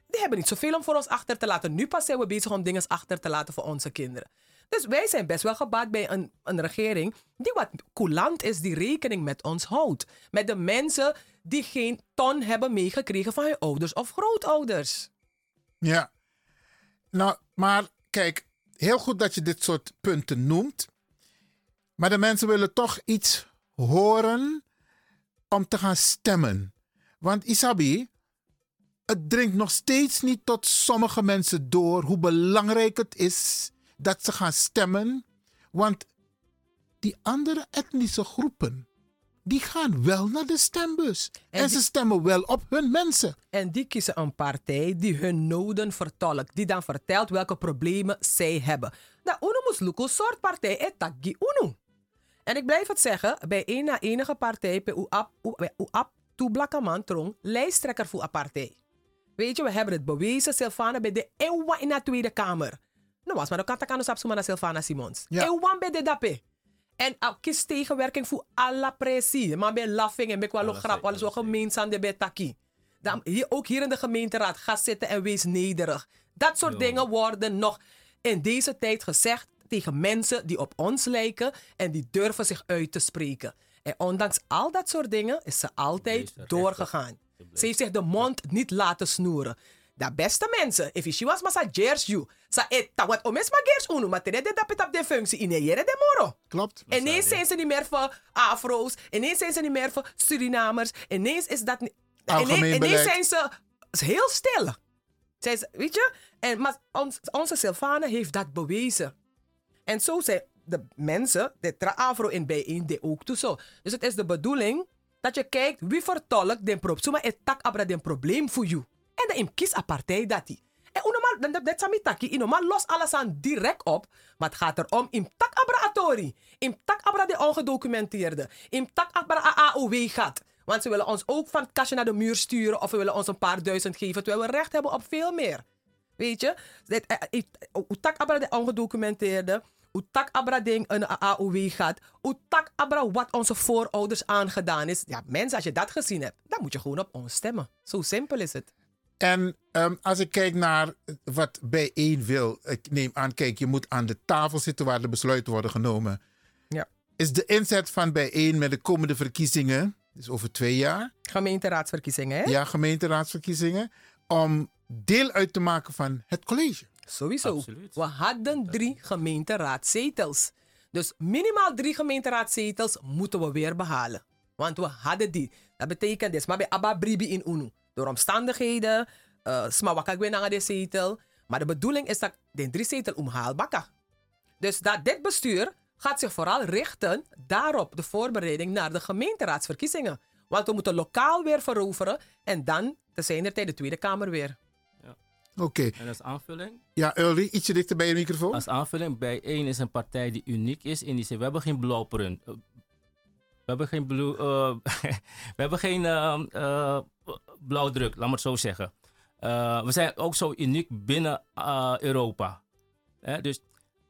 Die hebben niet zoveel om voor ons achter te laten. Nu pas zijn we bezig om dingen achter te laten voor onze kinderen. Dus wij zijn best wel gebaat bij een, een regering die wat coulant is, die rekening met ons houdt. Met de mensen die geen ton hebben meegekregen van hun ouders of grootouders. Ja. Nou, maar kijk, heel goed dat je dit soort punten noemt. Maar de mensen willen toch iets horen om te gaan stemmen. Want Isabi, het dringt nog steeds niet tot sommige mensen door hoe belangrijk het is dat ze gaan stemmen. Want die andere etnische groepen, die gaan wel naar de stembus. En, die- ze stemmen wel op hun mensen. En die kiezen een partij die hun noden vertolkt. Die dan vertelt welke problemen zij hebben. Nou, Uno moest lukken soort partij etaki Uno. En ik blijf het zeggen, bij een na enige partij, bij UAP, bij UAP, Toeblakaman Trong, lijsttrekker voor een partij. Weet je, we hebben het bewezen, Silvana, bij de Ewa in de Tweede Kamer. Nou was maar, dan kan ik aan ons naar Silvana Simons. Ja. Ewa bij de dape. En ik kies tegenwerking voor alle pressie. Maar bij laughing en bij kwalo grap, alles zo gemeenzaam de bij taki. Dan, hier, ook hier in de gemeenteraad, ga zitten en wees nederig. Dat soort dingen worden nog in deze tijd gezegd tegen mensen die op ons lijken en die durven zich uit te spreken. En ondanks al dat soort dingen is ze altijd doorgegaan. Ze heeft zich de mond niet laten snoeren. De beste mensen, if je was massa gers you, sa etta wat omes ma gers unu, maar tere de dapet op de functie in jere de moro. Klopt. Ineens zijn ze niet meer voor Afro's, ineens zijn ze niet meer voor Surinamers, ineens is dat niet. Algemeen ineens, ineens zijn ze heel stil. Zij is- weet je? En, maar ons, onze Sylvana heeft dat bewezen. En zo zijn de mensen, de tra Afro in bijeen, die ook toe zo. Dus het is de bedoeling dat je kijkt wie vertolkt den probleem. Zomaar het tak abra den probleem voor jou. En dan kies een partij dat die. En unormaal, dan dat- taki, normaal los alles aan direct op. Maar het gaat erom, im tak atori. Im tak abra de ongedocumenteerde. Im tak abra AOW gaat. Want ze willen ons ook van het kastje naar de muur sturen. Of ze willen ons een paar duizend geven. Terwijl we recht hebben op veel meer. Weet je? Eh, eh, eh, tak abra de ongedocumenteerde. Hoe tak abra ding een AOW gaat. Hoe tak abra wat onze voorouders aangedaan is. Ja, mensen, als je dat gezien hebt, dan moet je gewoon op ons stemmen. Zo simpel is het. En ehm, als ik kijk naar wat bijeen wil, ik neem aan, kijk, je moet aan de tafel zitten waar de besluiten worden genomen. Ja. Is de inzet van bijeen met de komende verkiezingen, dus over twee jaar, Gemeenteraadsverkiezingen, hè? ja, gemeenteraadsverkiezingen, om deel uit te maken van het college? Sowieso. Absoluut. We hadden drie gemeenteraadzetels. Dus minimaal drie gemeenteraadzetels moeten we weer behalen. Want we hadden die. Dat betekent dus, maar bij Abba Bribi in Unu. Door omstandigheden, uh, smawaka naar de zetel. Maar de bedoeling is dat de drie zetel omhaalbakken. Dus dat dit bestuur gaat zich vooral richten daarop, de voorbereiding naar de gemeenteraadsverkiezingen. Want we moeten lokaal weer veroveren en dan te zijn er de Tweede Kamer weer. Oké. En als aanvulling? Ja, Ulri, ietsje dichter bij je microfoon. Als aanvulling, bij één is een partij die uniek is in die zin. We hebben geen blauwprint. Eh, We hebben geen, blue, eh, <laughs> we hebben geen eh, eh, blauwdruk, laat maar het zo zeggen. We zijn ook zo uniek binnen Europa. Dus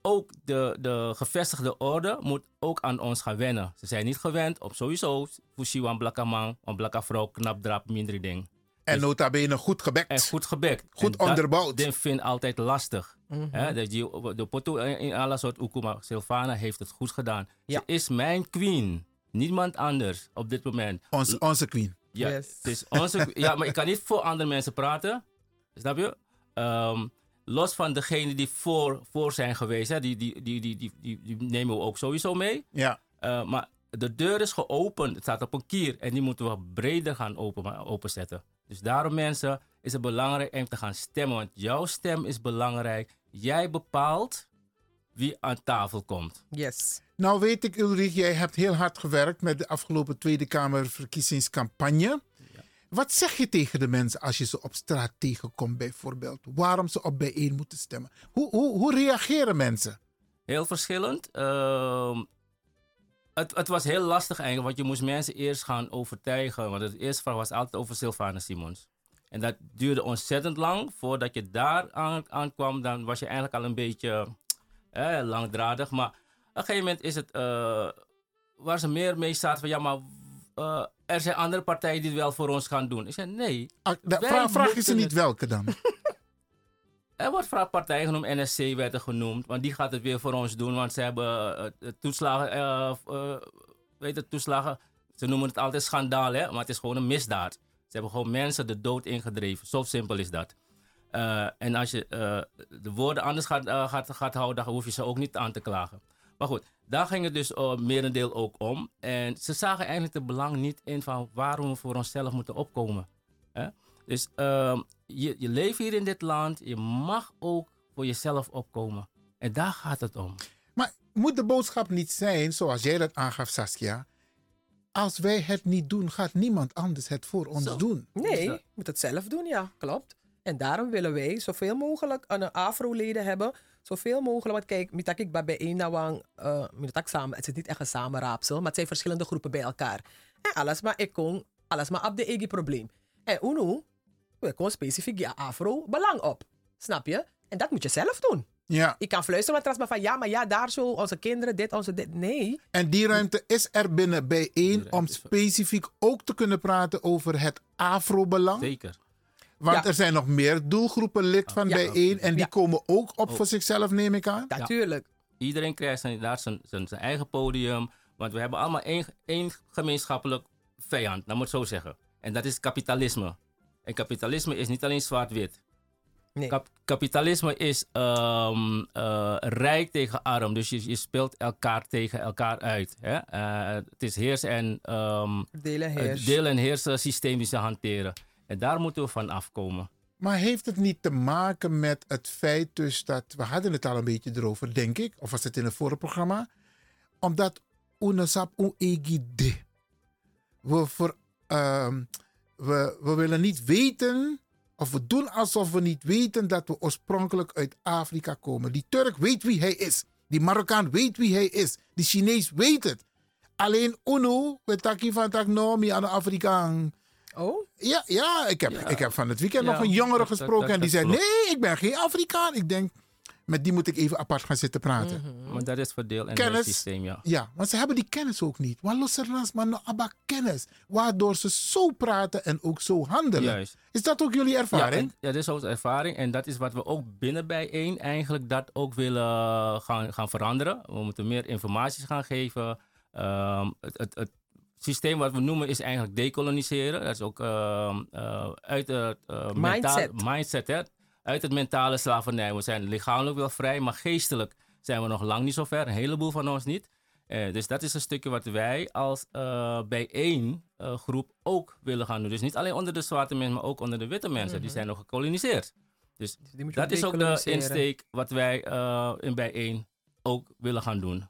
ook de, de gevestigde orde moet ook aan ons gaan wennen. Ze zijn niet gewend om sowieso Fushiwan blakke man, een knap drap, minder ding. En nota bene goed gebekt. En goed gebekt. Goed En onderbouwd. Dat vind ik altijd lastig. Mhm. Je, de poto in in alle soort Ukuma, Silvana heeft het goed gedaan. Ja. Ze is mijn queen. Niemand anders op dit moment. Onze, onze queen. Ja, Yes. het is onze, ja, maar ik kan niet voor andere mensen praten. Snap je? Ehm, los van degenen die voor, voor zijn geweest, hè, die, die, die, die, die, die, die nemen we ook sowieso mee. Ja. Eh, maar de deur is geopend. Het staat op een kier. En die moeten we breder gaan open, openzetten. Dus daarom mensen is het belangrijk om te gaan stemmen. Want jouw stem is belangrijk. Jij bepaalt wie aan tafel komt. Yes. Nou weet ik, Ulrich, jij hebt heel hard gewerkt met de afgelopen Tweede Kamer verkiezingscampagne. Wat zeg je tegen de mensen als je ze op straat tegenkomt, bijvoorbeeld? Waarom ze op bijeen moeten stemmen? Hoe, hoe, hoe reageren mensen? Heel verschillend. Ehm, het, het was heel lastig eigenlijk, want je moest mensen eerst gaan overtuigen. Want de eerste vraag was altijd over Sylvana Simons. En dat duurde ontzettend lang. Voordat je daar aan, aankwam, dan was je eigenlijk al een beetje eh, langdradig. Maar op een gegeven moment is het, eh, waar ze meer mee zaten van ja, maar eh, er zijn andere partijen die het wel voor ons gaan doen. Ik zei nee. Ah, de vraag, vraag je ze niet het- welke dan? <laughs> er wordt vaak partijen genoemd, NSC werd er genoemd, want die gaat het weer voor ons doen, want ze hebben eh, toeslagen, weet het, toeslagen, ze noemen het altijd schandaal, hè, maar het is gewoon een misdaad. Ze hebben gewoon mensen de dood ingedreven, zo simpel is dat. Eh, en als je eh, de woorden anders gaat, eh, gaat, gaat houden, dan hoef je ze ook niet aan te klagen. Maar goed, daar ging het dus uh, merendeel ook om. En ze zagen eigenlijk het belang niet in van waarom we voor onszelf moeten opkomen. Hè? Dus ehm, je, je leeft hier in dit land, je mag ook voor jezelf opkomen. En daar gaat het om. Maar moet de boodschap niet zijn, zoals jij dat aangaf, Saskia? Als wij het niet doen, gaat niemand anders het voor ons doen. Nee, je moet het zelf doen, ja, klopt. En daarom willen wij zoveel mogelijk een afro-leden hebben. Zoveel mogelijk, want kijk, mitak ik bij één nawang, uh, mitak samen, het is niet echt een samenraapsel, maar het zijn verschillende groepen bij elkaar. En alles maar ik kon, alles maar op de eigen probleem. En UNO, we kon specifiek je afro belang op. Snap je? En dat moet je zelf doen. Ja. Ik kan fluisteren met maar van ja, maar ja, daar zo, onze kinderen, dit, onze dit. Nee. En die ruimte is er binnen bijeen om specifiek ook te kunnen praten over het afro-belang. Zeker. Want Ja. er zijn nog meer doelgroepen lid van Ja. bijeen en die Ja. komen ook op Oh. voor zichzelf, neem ik aan. Natuurlijk. Iedereen krijgt zijn, daar zijn, zijn, zijn eigen podium. Want we hebben allemaal één, één gemeenschappelijk vijand, dat moet ik zo zeggen. En dat is kapitalisme. En kapitalisme is niet alleen zwart-wit. Kap- kapitalisme is ehm, eh, rijk tegen arm. Dus je, je speelt elkaar tegen elkaar uit. Hè? Eh, het is heers en, ehm, Deel en het heers. deel- en heersen systeem die ze hanteren. En daar moeten we van afkomen. Maar heeft het niet te maken met het feit dus dat... We hadden het al een beetje erover, denk ik. Of was het in een vorige programma? Omdat. We, voor, ehm, we, we willen niet weten... Of we doen alsof we niet weten dat we oorspronkelijk uit Afrika komen. Die Turk weet wie hij is. Die Marokkaan weet wie hij is. Die Chinees weet het. Alleen UNO, we taki van tak no, mi aan Afrikaan. Oh? Ja, ja, ik, heb, ik heb van het weekend Ja, nog een jongere dat- gesproken dat- en die zei: klopt. Nee, ik ben geen Afrikaan. Ik denk, met die moet ik even apart gaan zitten praten. Maar dat is verdeel en Kennis. systeem, ja. Ja, want ze hebben die kennis ook niet. Ernaast, maar nog abba kennis. Waardoor ze zo praten en ook zo handelen. Juist. Is dat ook jullie Ja, ervaring? en, ja, dat is onze ervaring. En dat is wat we ook binnen bijeen eigenlijk dat ook willen gaan, gaan veranderen. We moeten meer informatie gaan geven. Ehm, het, het, het systeem wat we noemen is eigenlijk decoloniseren. Dat is ook ehm, eh, uit het eh, mentaal- Mindset. mindset hè? Uit het mentale slavernij. We zijn lichamelijk wel vrij, maar geestelijk zijn we nog lang niet zo ver. Een heleboel van ons niet. Eh, dus dat is een stukje wat wij als bijeen groep ook willen gaan doen. Dus niet alleen onder de zwarte mensen, maar ook onder de witte mensen. Die zijn nog gekoloniseerd. Dus je dat is ook de insteek wat wij in bijeen ook willen gaan doen.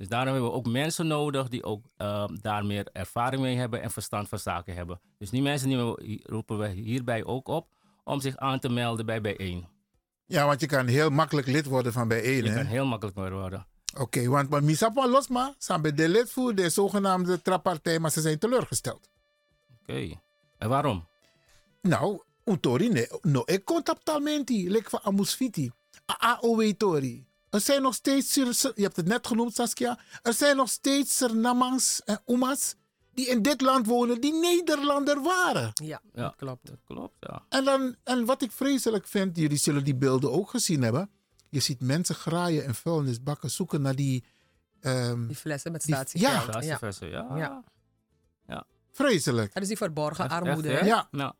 Dus daarom hebben we ook mensen nodig die ook eh, daar meer ervaring mee hebben en verstand van zaken hebben. Dus die mensen die we, roepen we hierbij ook op om zich aan te melden bij bijeen. Ja, want je kan heel makkelijk lid worden van bijeen. Je hè? kan heel makkelijk worden. Oké, want maar Misapa los maar. Zijn bij de lid voor de zogenaamde trappartij, maar ze zijn teleurgesteld. Oké. En waarom? Nou, Utori, no, ik contactalmenti, lek van Amusfiti. AOW Tori. Er zijn nog steeds, je hebt het net genoemd Saskia, er zijn nog steeds Surinamers en Oemas die in dit land wonen, die Nederlander waren. Ja, Ja, dat klopt. Dat klopt, ja. En, dan, en wat ik vreselijk vind, jullie zullen die beelden ook gezien hebben. Je ziet mensen graaien en vuilnisbakken zoeken naar die... ehm, Die flessen met statiegeld. ja, ja. Ja. ja. vreselijk. Dat is die verborgen armoede. echt, hè? hè? Ja. Ja.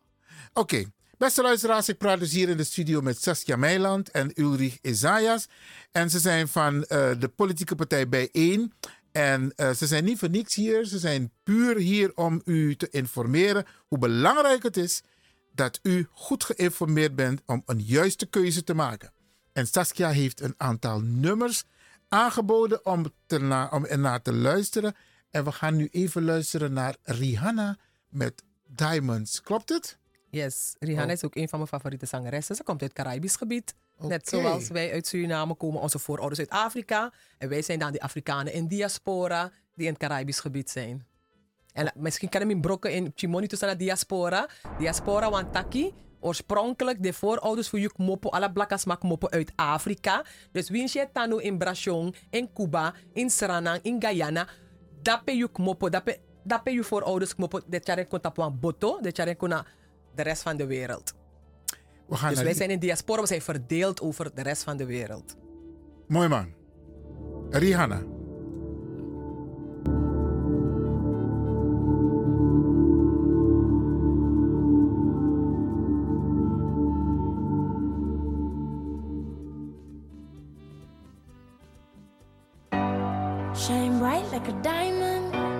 Oké, beste luisteraars, ik praat dus hier in de studio met Saskia Meiland en Ulrich Isaias. En ze zijn van eh, de politieke partij Bijeen. En eh, ze zijn niet voor niks hier, ze zijn puur hier om u te informeren hoe belangrijk het is dat u goed geïnformeerd bent om een juiste keuze te maken. En Saskia heeft een aantal nummers aangeboden om, te om ernaar te luisteren. En we gaan nu even luisteren naar Rihanna met Diamonds. Klopt het? Yes, Rihanna Oh. is ook een van mijn favoriete zangeressen. Ze komt uit het Caribisch gebied. Net zoals wij uit Suriname komen, onze voorouders uit Afrika. En wij zijn dan die Afrikanen in diaspora die in het Caribisch gebied zijn. En misschien kan ik in brokken in Chimoni tussen de diaspora. Diaspora wantaki. Oorspronkelijk de voorouders voor juk mopo, alle blakas mak mopo uit Afrika. Dus winsje tano in Brasjon, in Cuba, in Suriname, in Guyana. Dape juk mopo, dape, dape juk voorouders mopo. De kon tapuan boto, de charen kon naar de rest van de wereld. We gaan Dus wij zijn in diaspora, we zijn verdeeld over de rest van de wereld. Mooi man. Rihanna. Shine bright like a diamond.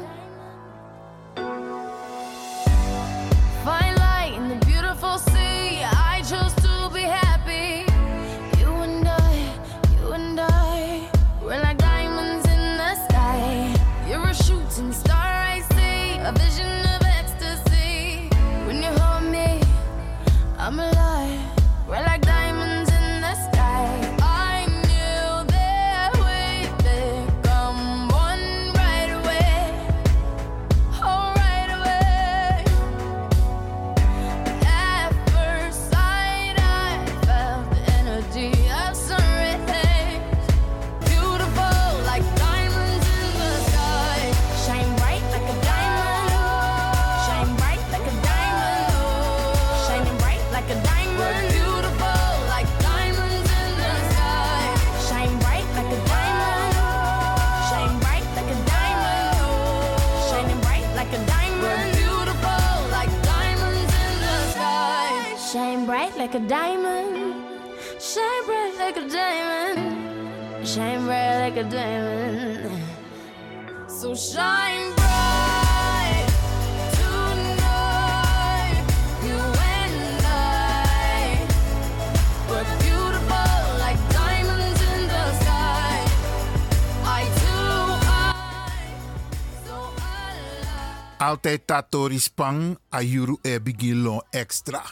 Altijd tatori spang, ayuru e bigilon extra.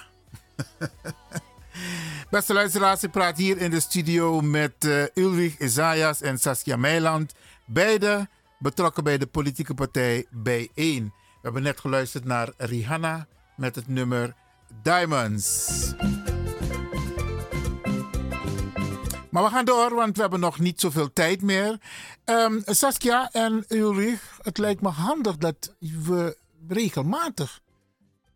<laughs> Beste luisteraars, ik praat hier in de studio met eh, Ulrich Isaias en Saskia Meiland. Beide betrokken bij de politieke partij B1. We hebben net geluisterd naar Rihanna met het nummer Diamonds. Maar we gaan door, want we hebben nog niet zoveel tijd meer. Ehm, Saskia en Ulrich, het lijkt me handig dat we regelmatig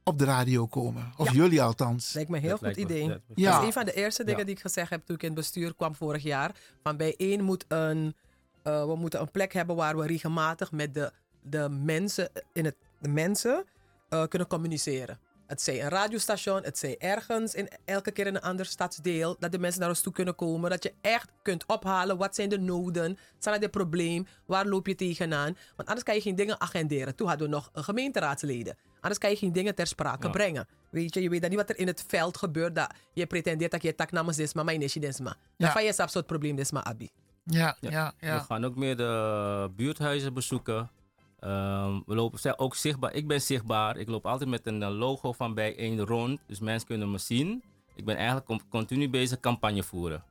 op de radio komen. Of jullie althans. Lijkt me een heel goed idee. Dat Ja. is een van de eerste dingen die ik gezegd heb toen ik in het bestuur kwam vorig jaar. Van bij één moet een, eh, we moeten een plek hebben waar we regelmatig met de, de mensen, in het, de mensen eh, kunnen communiceren. Het zij een radiostation, het zij ergens, in, elke keer in een ander stadsdeel. Dat de mensen naar ons toe kunnen komen. Dat je echt kunt ophalen. Wat zijn de noden? Zijn er de probleem? Waar loop je tegenaan? Want anders kan je geen dingen agenderen. Toen hadden we nog een gemeenteraadsleden. Anders kan je geen dingen ter sprake Ja. brengen. Weet je, je weet dan niet wat er in het veld gebeurt. Dat je pretendeert dat je tak namens desma, maar je niet desma. Ja. Dan van je soort probleem desma, Abi. Ja, ja, We gaan ook meer de buurthuizen bezoeken. Ehm, we lopen ook zichtbaar. Ik ben zichtbaar. Ik loop altijd met een eh, logo van bij één rond. Dus mensen kunnen me zien. Ik ben eigenlijk con- continu bezig campagne voeren.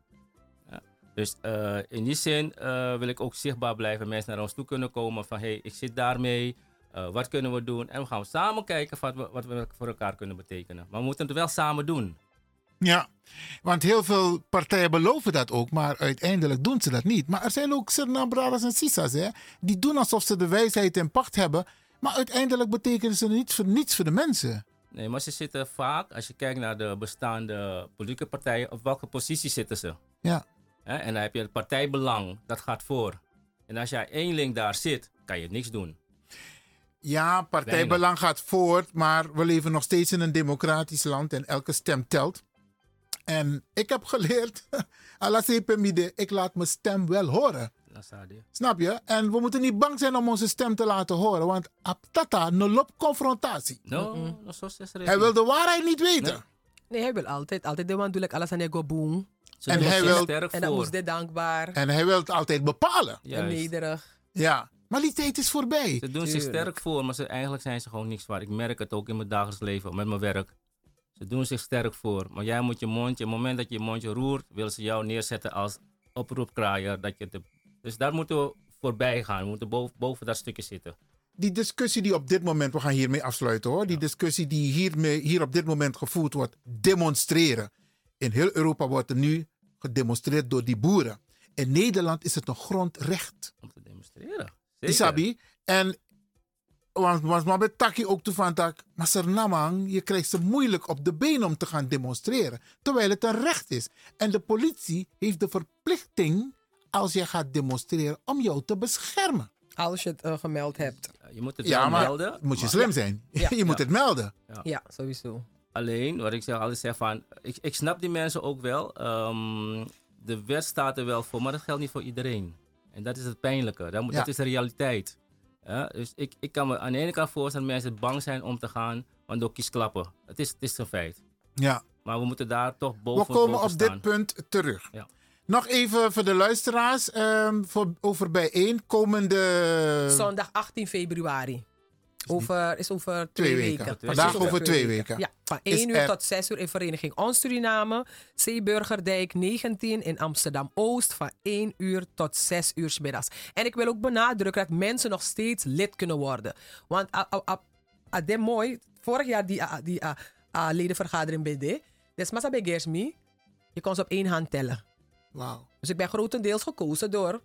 Ja. Dus eh, in die zin eh, wil ik ook zichtbaar blijven. Mensen naar ons toe kunnen komen van hey, ik zit daarmee. Eh, wat kunnen we doen? En we gaan samen kijken wat we, wat we voor elkaar kunnen betekenen. Maar we moeten het wel samen doen. Ja, want heel veel partijen beloven dat ook, maar uiteindelijk doen ze dat niet. Maar er zijn ook Suriname en Sisas, hè, die doen alsof ze de wijsheid en pacht hebben, maar uiteindelijk betekenen ze niets voor, niets voor de mensen. Nee, maar ze zitten vaak, als je kijkt naar de bestaande politieke partijen, op welke positie zitten ze? Ja. En dan heb je het partijbelang, dat gaat voor. En als jij eenling daar zit, kan je niks doen. Ja, partijbelang gaat voort, maar we leven nog steeds in een democratisch land en elke stem telt. En ik heb geleerd, <laughs> ik laat mijn stem wel horen. Snap je? En we moeten niet bang zijn om onze stem te laten horen, want aptata no loopt confrontatie. No, Hij wil de waarheid niet weten. Nee, hij wil altijd, altijd de man doe ik alles aan ego boom. En hij wil- En dat moest dit dankbaar. En hij wil het altijd bepalen. En nederig. Ja, maar die tijd is voorbij. Ze doen zich sterk voor, maar ze, eigenlijk zijn ze gewoon niks waard. Ik merk het ook in mijn dagelijks leven, met mijn werk. Ze doen zich sterk voor, maar jij moet je mondje, op het moment dat je je mondje roert, willen ze jou neerzetten als oproepkraaier. Dat je de, dus daar moeten we voorbij gaan. We moeten boven, boven dat stukje zitten. Die discussie die op dit moment, we gaan hiermee afsluiten hoor. Die discussie die hiermee, hier op dit moment gevoerd wordt, demonstreren. In heel Europa wordt er nu gedemonstreerd door die boeren. In Nederland is het een grondrecht. Om te demonstreren. Isabi. En want was maar met Taki ook toe van tak, maar Sernamang, je krijgt ze moeilijk op de been om te gaan demonstreren. Terwijl het een recht is. En de politie heeft de verplichting, als je gaat demonstreren, om jou te beschermen. Als je het eh, gemeld hebt. Je moet het Ja, wel maar melden. moet je maar- slim zijn. <laughs> je moet het melden. Ja. Ja, sowieso. Alleen, wat ik zeg, altijd zeg van, ik, ik snap die mensen ook wel. Ehm, de wet staat er wel voor, maar dat geldt niet voor iedereen. En dat is het pijnlijke. Dat, moet, Ja. dat is de realiteit. Ja, dus ik, ik kan me aan de ene kant voorstellen dat mensen bang zijn om te gaan, want door kiesklappen. Het is, het is een feit. Ja. Maar we moeten daar toch boven We komen boven op dit punt terug. Ja. Nog even voor de luisteraars ehm, voor, over bijeen komende Zondag 18 februari. Over, is over twee, twee weken. Vandaag over twee weken. Ja, van Is 1 uur er- tot 6 uur in Vereniging Ons Suriname. Zeeburgerdijk 19 in Amsterdam-Oost. Van 1 uur tot 6 uur 's middags. En ik wil ook benadrukken dat mensen nog steeds lid kunnen worden. Want ah, ah, ah, ah, mooi. Vorig jaar die, die ledenvergadering de. Dus massa Gersmi. Je kon ze op één hand tellen. Wauw. Dus ik ben grotendeels gekozen door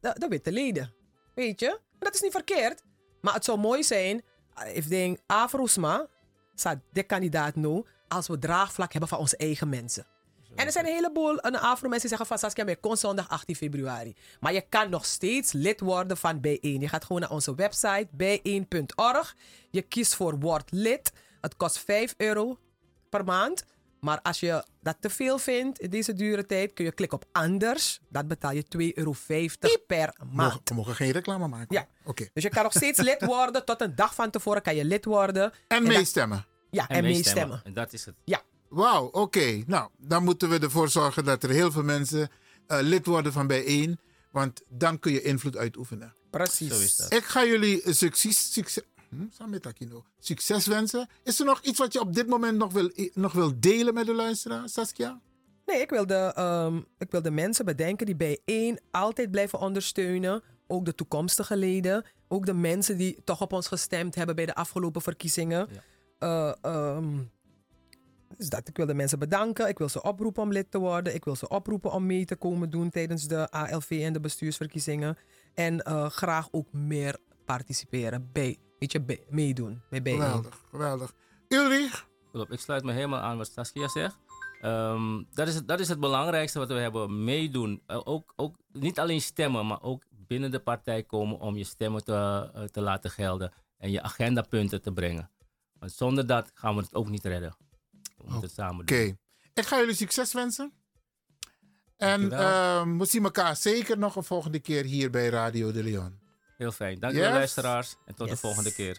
de, de witte leden. Weet je? En dat is niet verkeerd. Maar het zou mooi zijn, eh, if denk Afrosma, staat de kandidaat nu, als we draagvlak hebben van onze eigen mensen. En er zijn een heleboel een Afro-mensen die zeggen van Saskia, maar kom zondag 18 februari. Maar je kan nog steeds lid worden van Bijeen. Je gaat gewoon naar onze website bijeen.org. Je kiest voor word lid. Het kost 5 euro per maand. Maar als je dat te veel vindt in deze dure tijd, kun je klikken op anders. Dat betaal je 2,50 euro per maand. Mogen, we mogen geen reclame maken. Ja. Oké. Dus je kan nog steeds lid worden. Tot een dag van tevoren kan je lid worden. En meestemmen. Ja, en, meestemmen. En dat is het. Ja. Wauw, oké. Nou, dan moeten we ervoor zorgen dat er heel veel mensen eh, lid worden van bijeen. Want dan kun je invloed uitoefenen. Precies. Zo is dat. Ik ga jullie succes, succes, hm, samen met Aquino, succes wensen. Is er nog iets wat je op dit moment nog wil, nog wil delen met de luisteraar, Saskia? Nee, ik wil, de, ehm, ik wil de mensen bedenken die bij één altijd blijven ondersteunen. Ook de toekomstige leden. Ook de mensen die toch op ons gestemd hebben bij de afgelopen verkiezingen. Eh, ehm, dus dat, ik wil de mensen bedanken. Ik wil ze oproepen om lid te worden. Ik wil ze oproepen om mee te komen doen tijdens de ALV en de bestuursverkiezingen. En eh, graag ook meer participeren bij, weet je, bij- meedoen bij bijeen. Geweldig, geweldig. Ulrich? Klopt, ik sluit me helemaal aan wat Saskia zegt. Ehm, dat, is het, dat is het belangrijkste wat we hebben. Meedoen. Eh, ook, ook, niet alleen stemmen, maar ook binnen de partij komen om je stemmen te, eh, te laten gelden. En je agendapunten te brengen. Want zonder dat gaan we het ook niet redden. We moeten het samen Oké. doen. Ik ga jullie succes wensen. En ehm, we zien elkaar zeker nog een volgende keer hier bij Radio de Leon. Heel fijn. Dank Yes. luisteraars. En tot de volgende keer.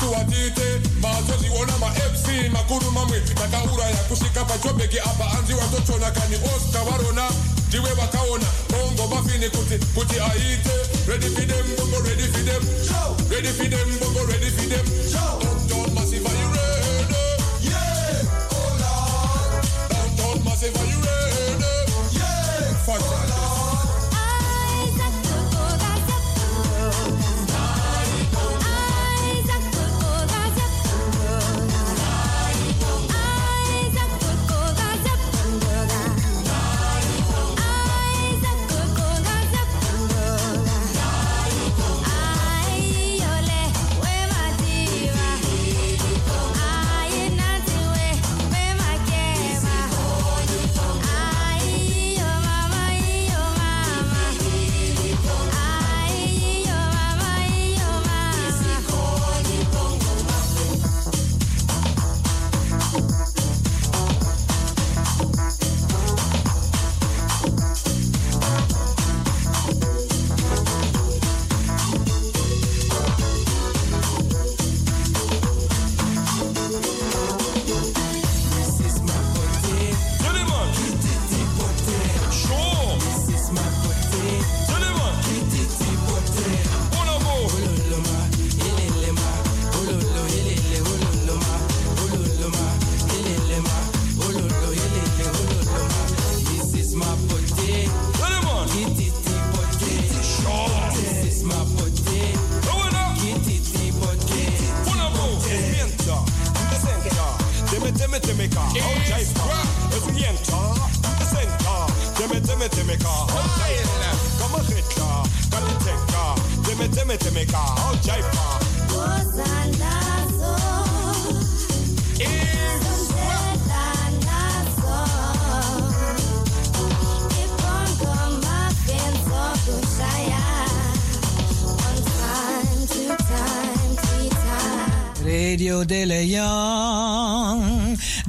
Mazoziona, isuwatite, mazoziona, ma FC, makuru mamwe, nakaura ya kushika pachobeki apa. Anzi watochona kani Oscar warona, ndiwe wakaona, bongo mafini kuti, kuti aite, ready for them, bongo ready for them, ready for them, bongo ready for them, Downtown Massive, are you ready? Yeah, oh Lord. Downtown Massive, are you ready?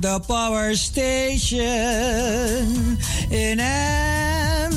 The power station in Amsterdam.